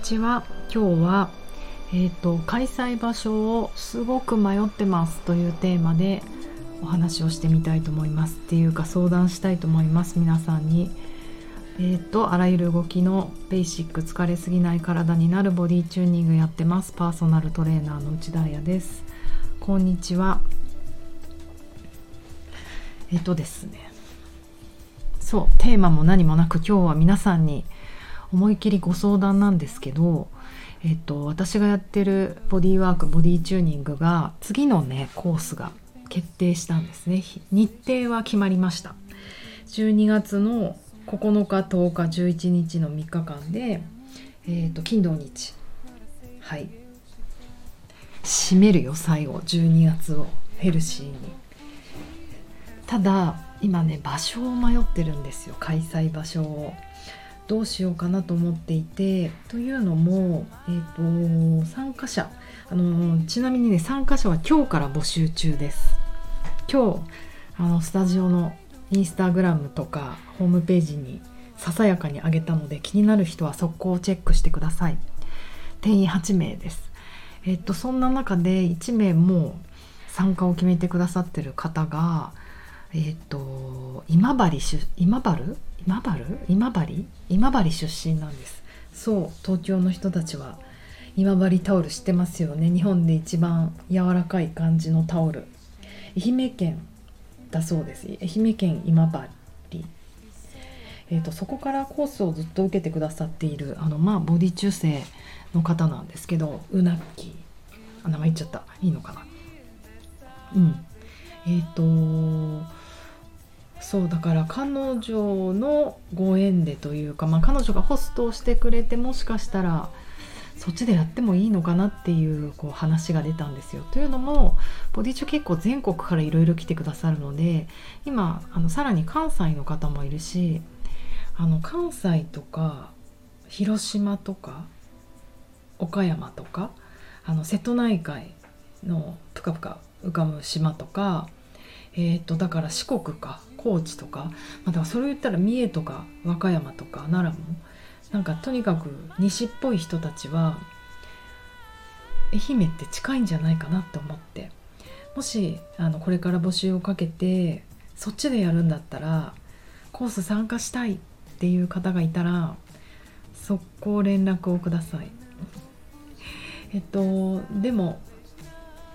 ちは。今日は、えーと、開催場所をすごく迷ってますというテーマでお話をしてみたいと思います。っていうか相談したいと思います。皆さんに。えーと、あらゆる動きのベーシック疲れすぎない体になるボディチューニングやってます。パーソナルトレーナーの内田彩です。こんにちは。えっ、ー、とですね。そうテーマも何もなく今日は皆さんに思い切りご相談なんですけど、えっと、私がやってるボディーワークボディチューニングが次のねコースが決定したんですね。日程は決まりました。12月の9日10日11日の3日間で、えっと、金土日。はい。締めるよ最後。12月を。ヘルシーに。ただ今ね場所を迷ってるんですよ。開催場所を。どうしようかなと思っていてというのも、えーと、参加者あのちなみにね参加者は今日から募集中です。今日あのスタジオのインスタグラムとかホームページにささやかにあげたので気になる人は速攻チェックしてください。定員8名です。えっとそんな中で1名も参加を決めてくださってる方がえっと今治今治？今治？今治？今治出身なんです。そう東京の人たちは今治タオル知ってますよね。日本で一番柔らかい感じのタオル。愛媛県だそうです。愛媛県今治。えーと、そこからコースをずっと受けてくださっているあの、まあ、ボディ中性の方なんですけどうなっき。あ名前言っちゃった。いいのかな。うん。えっ、ー、とそうだから彼女のご縁でというか、まあ、彼女がホストをしてくれてもしかしたらそっちでやってもいいのかなっていうこう話が出たんですよ。というのもボディチュ結構全国からいろいろ来てくださるので今あのさらに関西の方もいるしあの関西とか広島とか岡山とかあの瀬戸内海のぷかぷか浮かぶ島とかえーと、だから四国か高知とか、まあ、だからそれを言ったら三重とか和歌山とか奈良もなんかとにかく西っぽい人たちは愛媛って近いんじゃないかなって思ってもしあのこれから募集をかけてそっちでやるんだったらコース参加したいっていう方がいたら速攻連絡をください。えっとでも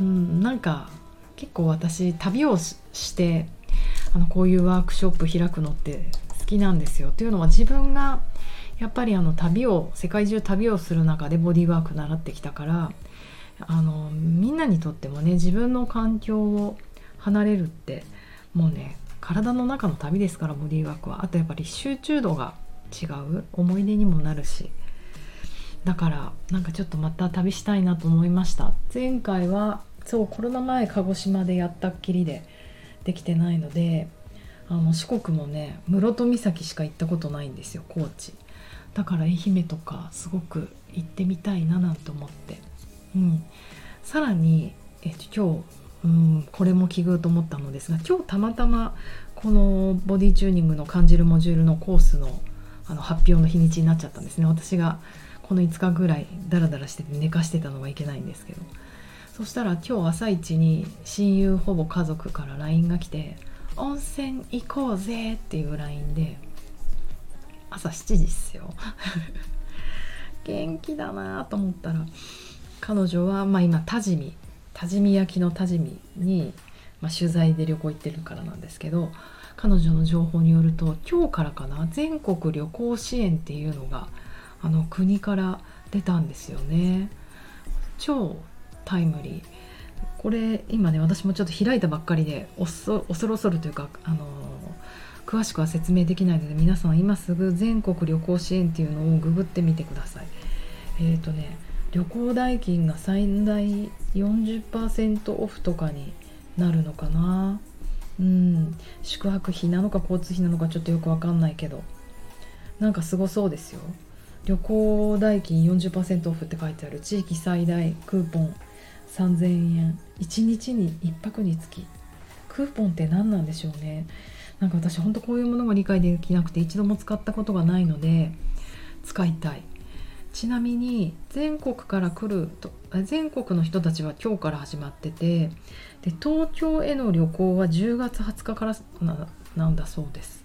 うんなんか結構私旅をしてあのこういうワークショップ開くのって好きなんですよ。というのは自分がやっぱりあの旅を世界中旅をする中でボディーワーク習ってきたからあのみんなにとってもね自分の環境を離れるってもうね体の中の旅ですからボディーワークはあとやっぱり集中度が違う思い出にもなるしだからなんかちょっとまた旅したいなと思いました前回はそうコロナ前鹿児島でやったっきりでできてないのであの四国もね室戸岬しか行ったことないんですよ高知。だから愛媛とかすごく行ってみたいななんて思って、うん、さらに、え、今日、うん、これも奇遇と思ったのですが今日たまたまこのボディチューニングの感じるモジュールのコースのあの発表の日にちになっちゃったんですね。私がこの5日ぐらいダラダラしてて寝かしてたのはいけないんですけど。そしたら今日朝一に親友ほぼ家族から LINE が来て「温泉行こうぜ」っていう LINE で朝7時っすよ 元気だなと思ったら彼女は、まあ、今多治見多治見焼の多治見に、まあ、取材で旅行行ってるからなんですけど彼女の情報によると今日からかな全国旅行支援っていうのがあの国から出たんですよね。超タイムリー。これ今ね私もちょっと開いたばっかりで恐る恐るというかあの詳しくは説明できないので皆さん今すぐ全国旅行支援っていうのをググってみてください。えっ、ー、とね旅行代金が最大40%オフとかになるのかな。うん。宿泊費なのか交通費なのかちょっとよくわかんないけど。なんかすごそうですよ。旅行代金40%オフって書いてある。地域最大クーポン3000円。1日に1泊につき。クーポンって何なんでしょうね。なんか私ほんとこういうものが理解できなくて一度も使ったことがないので使いたい。ちなみに全国から来ると全国の人たちは今日から始まっててで東京への旅行は10月20日からなんだそうです。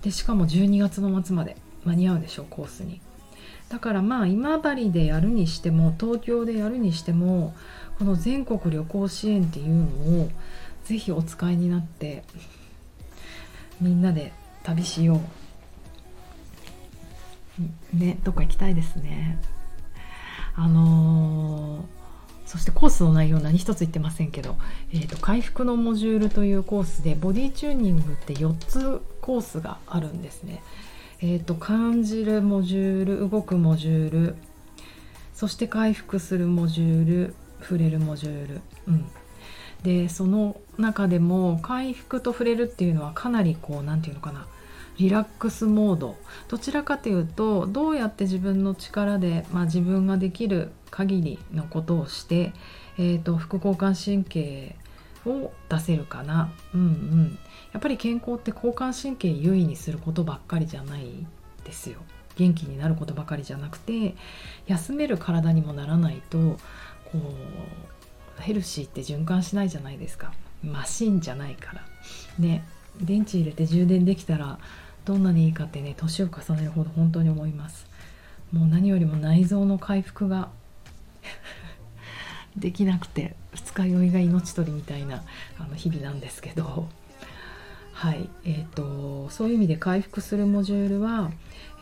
でしかも12月の末まで間に合うでしょうコースに。だからまあ今治でやるにしても東京でやるにしてもこの全国旅行支援っていうのをぜひお使いになってみんなで旅しようねどっか行きたいですねあのー、そしてコースの内容何一つ言ってませんけど、えーと、回復のモジュールというコースでボディチューニングって4つコースがあるんですね。えーと、感じるモジュール動くモジュール。そして回復するモジュール触れるモジュール、うん、でその中でも回復と触れるっていうのはかなりこう何て言うのかな。リラックスモード。どちらかというとどうやって自分の力で、まあ、自分ができる限りのことをして、えーと、副交感神経を出せるかな、うんうん、やっぱり健康って交感神経優位にすることばっかりじゃないですよ。元気になることばかりじゃなくて休める体にもならないとこうヘルシーって循環しないじゃないですか。マシンじゃないから。ね電池入れて充電できたらどんなにいいかってね年を重ねるほど本当に思います。もう何よりも内臓の回復ができなくて二日酔いが命取りみたいなあの日々なんですけど。はい。えーと、そういう意味で回復するモジュールは、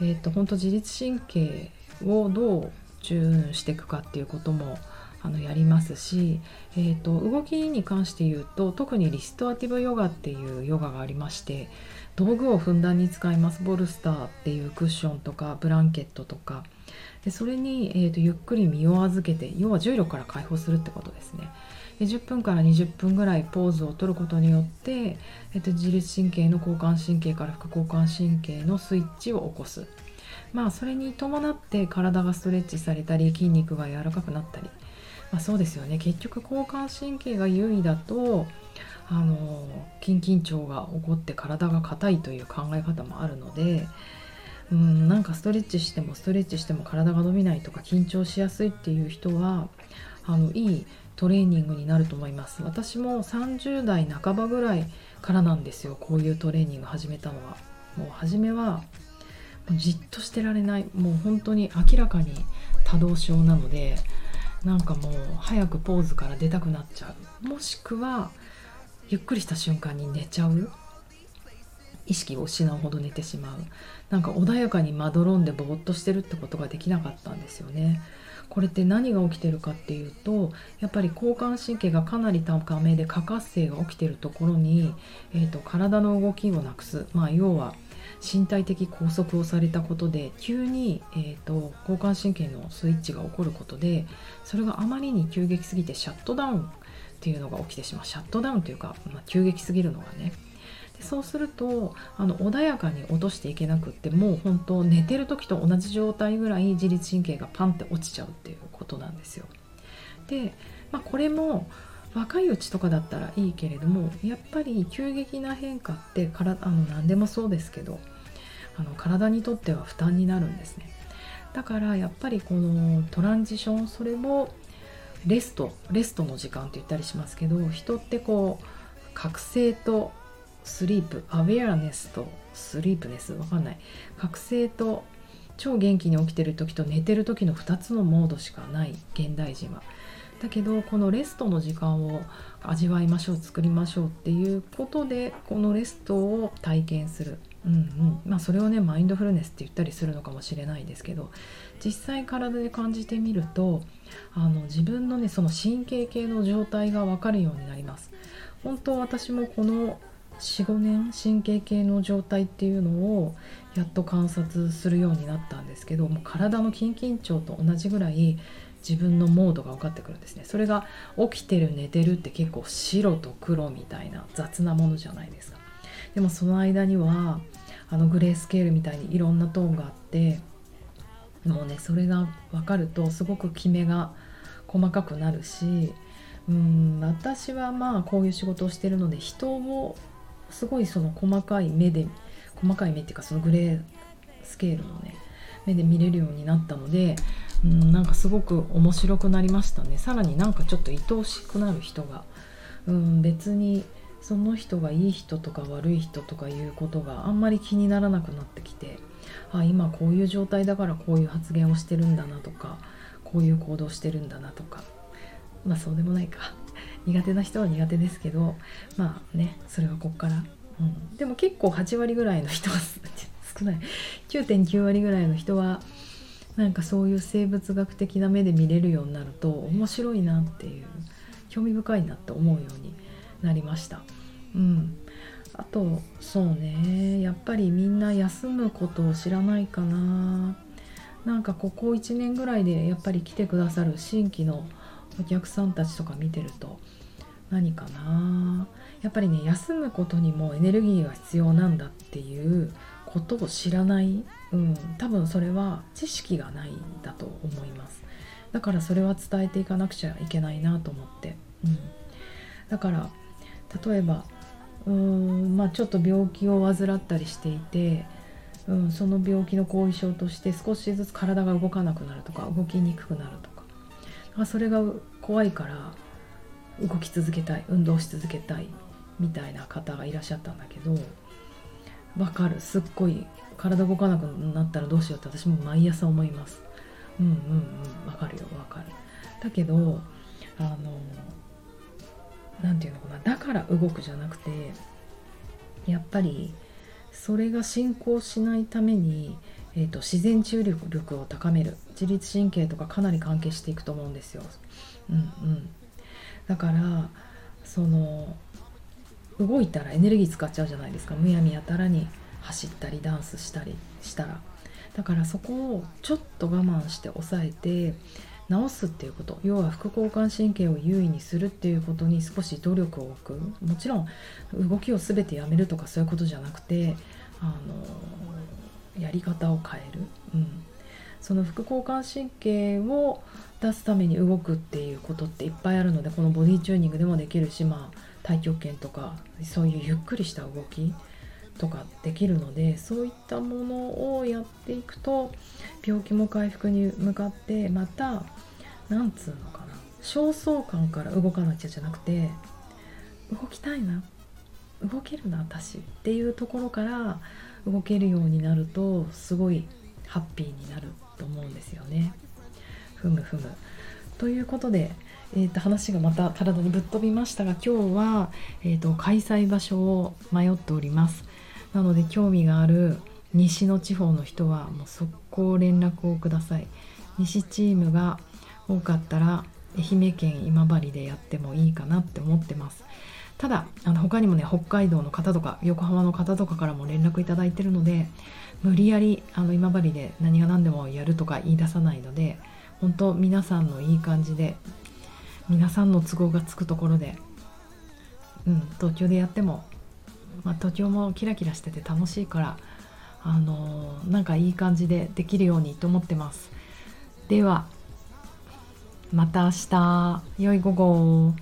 えーと、本当自律神経をどうチューンしていくかっていうこともあのやりますし、えーと動きに関して言うと特にリストアティブヨガっていうヨガがありまして道具をふんだんに使います。ボルスターっていうクッションとかブランケットとかでそれに、えーと、ゆっくり身を預けて要は重力から解放するってことですね。で10分から20分ぐらいポーズをとることによって、えーと、自律神経の交感神経から副交感神経のスイッチを起こす。まあそれに伴って体がストレッチされたり筋肉が柔らかくなったり。まあ、そうですよね。結局交感神経が優位だとあの筋緊張が起こって体が硬いという考え方もあるのでうんなんかストレッチしてもストレッチしても体が伸びないとか緊張しやすいっていう人はあのいいトレーニングになると思います。私も30代半ばぐらいからなんですよこういうトレーニング始めたのは。もう初めはじっとしてられない。もう本当に明らかに多動症なのでなんかもう早くポーズから出たくなっちゃう。もしくはゆっくりした瞬間に寝ちゃう。意識を失うほど寝てしまう。なんか穏やかにまどろんでぼーっとしてるってことができなかったんですよね。これって何が起きてるかっていうとやっぱり交感神経がかなり高めで過活性が起きてるところに、えーと、体の動きをなくす、まあ、要は身体的拘束をされたことで急に、えーと、交感神経のスイッチが起こることでそれがあまりに急激すぎてシャットダウンっていうのが起きてしまう。シャットダウンというか、まあ、急激すぎるのがねでそうするとあの穏やかに落としていけなくってもう本当寝てる時と同じ状態ぐらい自律神経がパンって落ちちゃうっていうことなんですよ。で、まあ、これも若いうちとかだったらいいけれどもやっぱり急激な変化ってからあの何でもそうですけどあの体にとっては負担になるんですねだからやっぱりこのトランジションそれもレストレストの時間って言ったりしますけど人ってこう覚醒とスリープアウェアネスとスリープネスわかんない。覚醒と超元気に起きてる時と寝てる時の2つのモードしかない現代人は。だけどこのレストの時間を味わいましょう作りましょうっていうことでこのレストを体験する、うんうん。まあ、それをねマインドフルネスって言ったりするのかもしれないですけど実際体で感じてみるとあの自分のねその神経系の状態が分かるようになります。本当私もこの45年神経系の状態っていうのをやっと観察するようになったんですけどもう体の筋緊張と同じぐらい自分のモードが分かってくるんですね。それが起きてる寝てるって結構白と黒みたいな雑なものじゃないですか。でもその間にはあのグレースケールみたいにいろんなトーンがあってもうねそれが分かるとすごくキメが細かくなるしうん私はまあこういう仕事をしてるので人をすごいその細かい目で細かい目っていうかそのグレースケールのね目で見れるようになったので、うん、なんかすごく面白くなりましたね。さらになんかちょっと愛おしくなる人が、うん、別にその人がいい人とか悪い人とかいうことがあんまり気にならなくなってきてあ今こういう状態だからこういう発言をしてるんだなとかこういう行動してるんだなとかまあそうでもないか。苦手な人は苦手ですけどまあねそれはこっから、うん、でも結構8割ぐらいの人は少ない9.9割ぐらいの人はなんかそういう生物学的な目で見れるようになると面白いなっていう興味深いなって思うようになりました。うん、あとそうね。やっぱりみんな休むことを知らないかな。なんかここ1年ぐらいでやっぱり来てくださる新規のお客さんたちとか見てると何かな。やっぱりね休むことにもエネルギーが必要なんだっていうことを知らない、うん、多分それは知識がないんだと思います。だからそれは伝えていかなくちゃいけないなと思って、うん、だから例えばうーんまあちょっと病気を患ったりしていてうん、その病気の後遺症として少しずつ体が動かなくなるとか動きにくくなるとか。かそれが怖いから動き続けたい運動し続けたいみたいな方がいらっしゃったんだけどわかる。すっごい体動かなくなったらどうしようって私も毎朝思います。うんうんうん。わかるよ。わかる。だけどあの何て言うのかな。だから動くじゃなくてやっぱりそれが進行しないために、えーと、自然治癒力を高める。自律神経とかかなり関係していくと思うんですよ。うんうん、だからその動いたらエネルギー使っちゃうじゃないですか。むやみやたらに走ったりダンスしたりしたら。だからそこをちょっと我慢して抑えて治すっていうこと。要は副交感神経を優位にするっていうことに少し努力を置く。もちろん動きを全てやめるとかそういうことじゃなくてあのやり方を変える、うん、その副交感神経を出すために動くっていうことっていっぱいあるのでこのボディチューニングでもできるしまあ太極拳とかそういうゆっくりした動きとかできるのでそういったものをやっていくと病気も回復に向かってまたなんつうのかな焦燥感から動かなきゃじゃなくて動きたいな動けるな私っていうところから動けるようになるとすごいハッピーになると思うんですよね。ふむふむということで、えー、と話がまた体にぶっ飛びましたが今日は、えー、と開催場所を迷っております。なので興味がある西の地方の人はもう速攻連絡をください。西チームが多かったら愛媛県今治でやってもいいかなって思ってますただあの他にもね北海道の方とか横浜の方とかからも連絡いただいてるので無理やりあの今治で何が何でもやるとか言い出さないので本当皆さんのいい感じで皆さんの都合がつくところで、うん、東京でやっても、まあ、東京もキラキラしてて楽しいからあのー、なんかいい感じでできるようにと思ってます。ではまた明日。良い午後